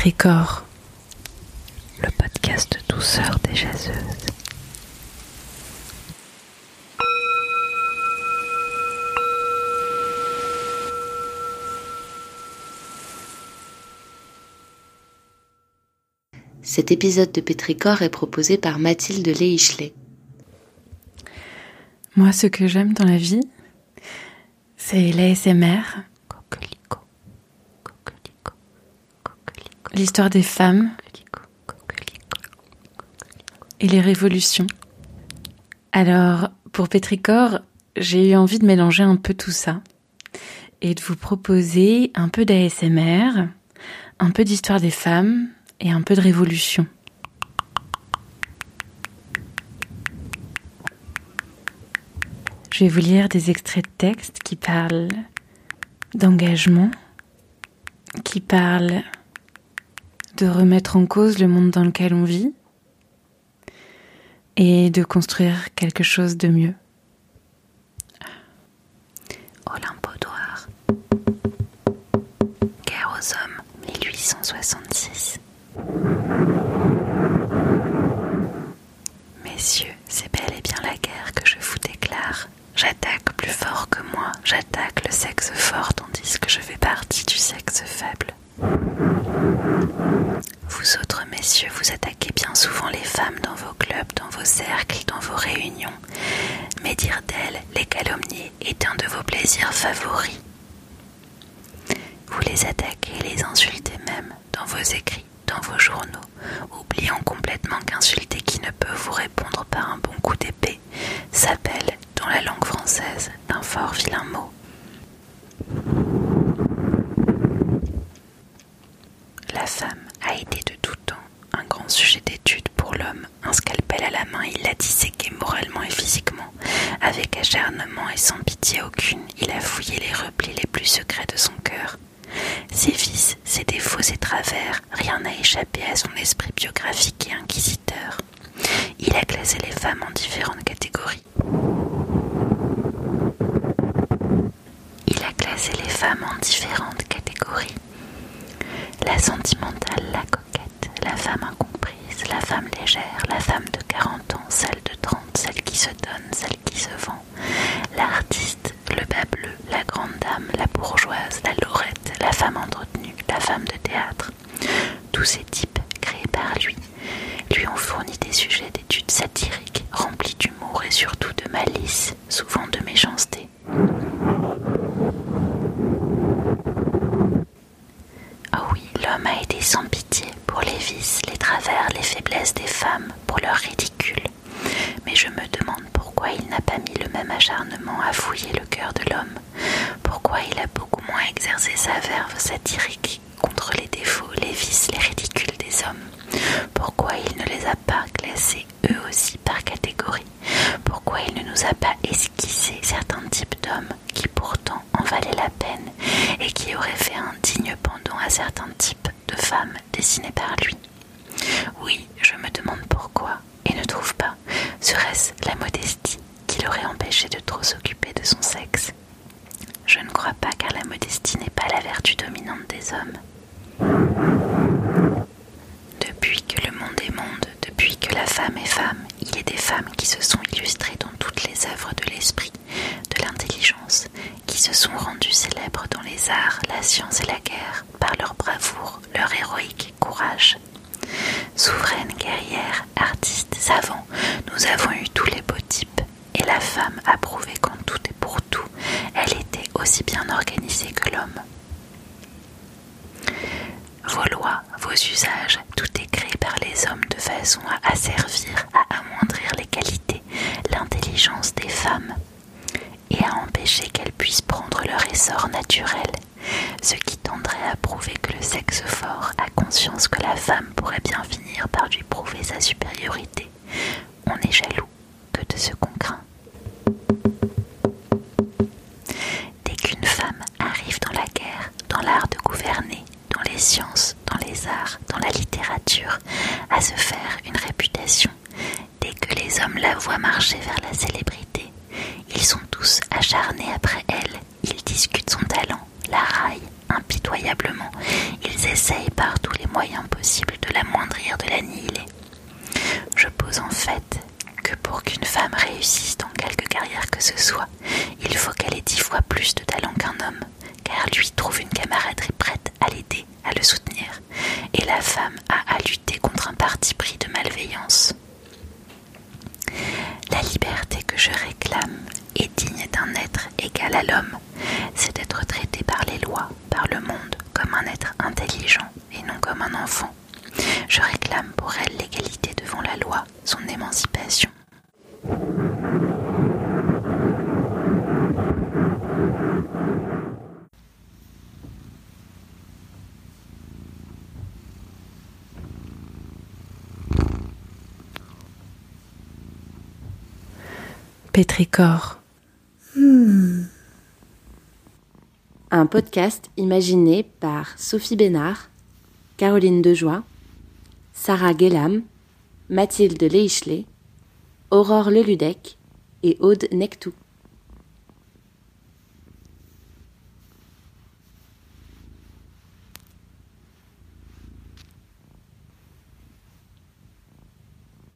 Pétricor, le podcast douceur des jaseuses. Cet épisode de Pétricor est proposé par Mathilde Leichelet. Moi, ce que j'aime dans la vie, c'est l'ASMR, l'histoire des femmes et les révolutions. Alors, pour Pétricor, j'ai eu envie de mélanger un peu tout ça et de vous proposer un peu d'ASMR, un peu d'histoire des femmes et un peu de révolution. Je vais vous lire des extraits de texte qui parlent d'engagement, qui parlent de remettre en cause le monde dans lequel on vit et de construire quelque chose de mieux. Olympodore. Guerre aux hommes, 1866. Messieurs, c'est bel et bien la guerre que je vous déclare. J'attaque plus fort que moi, j'attaque le sexe fort tandis que je fais partie du sexe faible. Vous autres messieurs, vous attaquez bien souvent les femmes dans vos clubs, dans vos cercles, dans vos réunions. Mais dire d'elles, les calomnier, est plaisirs favoris. Vous les attaquez, les insultez même, dans vos écrits, dans vos journaux, oubliant complètement qu'insulter qui ne peut vous répondre par un bon coup d'épée s'appelle, dans la langue française, un fort vilain mot. La femme a été de tout temps un grand sujet d'étude pour l'homme. Un scalpel à la main, il l'a disséqué moralement et physiquement. Et sans pitié aucune, il a fouillé les replis les plus secrets de son cœur. Ses vices, ses défauts et travers, rien n'a échappé à son esprit biographique et inquisiteur. Il a classé les femmes en différentes catégories. Il a classé les femmes en différentes catégories. La sentimentale, la coquette, la femme incomprise, la femme légère, la femme de 40 ans, celle de 30, celle qui se donne, celle l'artiste, le bas bleu, la grande dame, la bourgeoise, la lorette, la femme entretenue, la femme de théâtre. Tous ces types, créés par lui, lui ont fourni des sujets d'études satiriques, remplis d'humour et surtout de malice, souvent de méchanceté. Ah oui, l'homme a été sans pitié pour les vices, les travers, les faiblesses des femmes, pour leur ridicule. Mais je me demande pourquoi il n'a pas mis le même acharnement à fouiller le cœur de l'homme, pourquoi il a beaucoup moins exercé sa verve satirique contre les défauts, les vices, les ridicules des hommes, pourquoi il ne les a pas classés eux aussi par catégorie, pourquoi il ne nous a pas esquissé certains types d'hommes qui pourtant en valaient la peine et qui auraient fait un digne pendant à certains types de femmes dessinées par lui. Oui, je me demande pourquoi, et ne trouve pas, serait-ce la modestie qui l'aurait empêché de trop s'occuper de son sexe? Je ne crois pas car la modestie n'est pas la vertu dominante des hommes. Depuis que le monde est monde, depuis que la femme est femme, il y a des femmes qui se sont illustrées dans toutes les œuvres de l'esprit, de l'intelligence, qui se sont rendues célèbres dans les arts, la science et la guerre, par leur bravoure, leur héroïque courage. Souveraines, guerrières, artistes, savants, nous avons eu tous les beaux types, et la femme a prouvé qu'en tout et pour tout, elle était aussi bien organisée que l'homme. Vos lois, vos usages, tout est créé par les hommes de façon à asservir, à amoindrir les qualités, l'intelligence des femmes et à empêcher qu'elles puissent prendre leur essor naturel, ce qui tendrait à prouver que le sexe fort a conscience que la femme pourrait bien finir par lui prouver sa supériorité. On est jaloux que de ce qu'on craint. Dès qu'une femme arrive dans la guerre, dans l'art de gouverner, dans les sciences, dans les arts, dans la littérature, à se faire une réputation, dès que les hommes la voient marcher vers la célébrité, ils sont tous acharnés après elle, ils discutent son talent, la raillent impitoyablement, ils essayent par tous les moyens moyen possible de l'amoindrir, de l'annihiler. Je pose en fait que pour qu'une femme réussisse dans quelque carrière que ce soit, il faut qu'elle ait dix fois plus de talent qu'un homme, car lui trouve une camaraderie prête à l'aider, à le soutenir, et la femme a à lutter contre un parti pris de malveillance. La liberté que je réclame est digne d'un être égal à l'homme, c'est d'être traité par les lois, par le monde, comme un être intelligent et non comme un enfant. Je réclame pour elle l'égalité devant la loi, son émancipation. Pétricor. Hmm. Un podcast imaginé par Sophie Bénard, Caroline Dejoie, Sarah Gellam, Mathilde Leichelet, Aurore Leludec et Aude Nectou.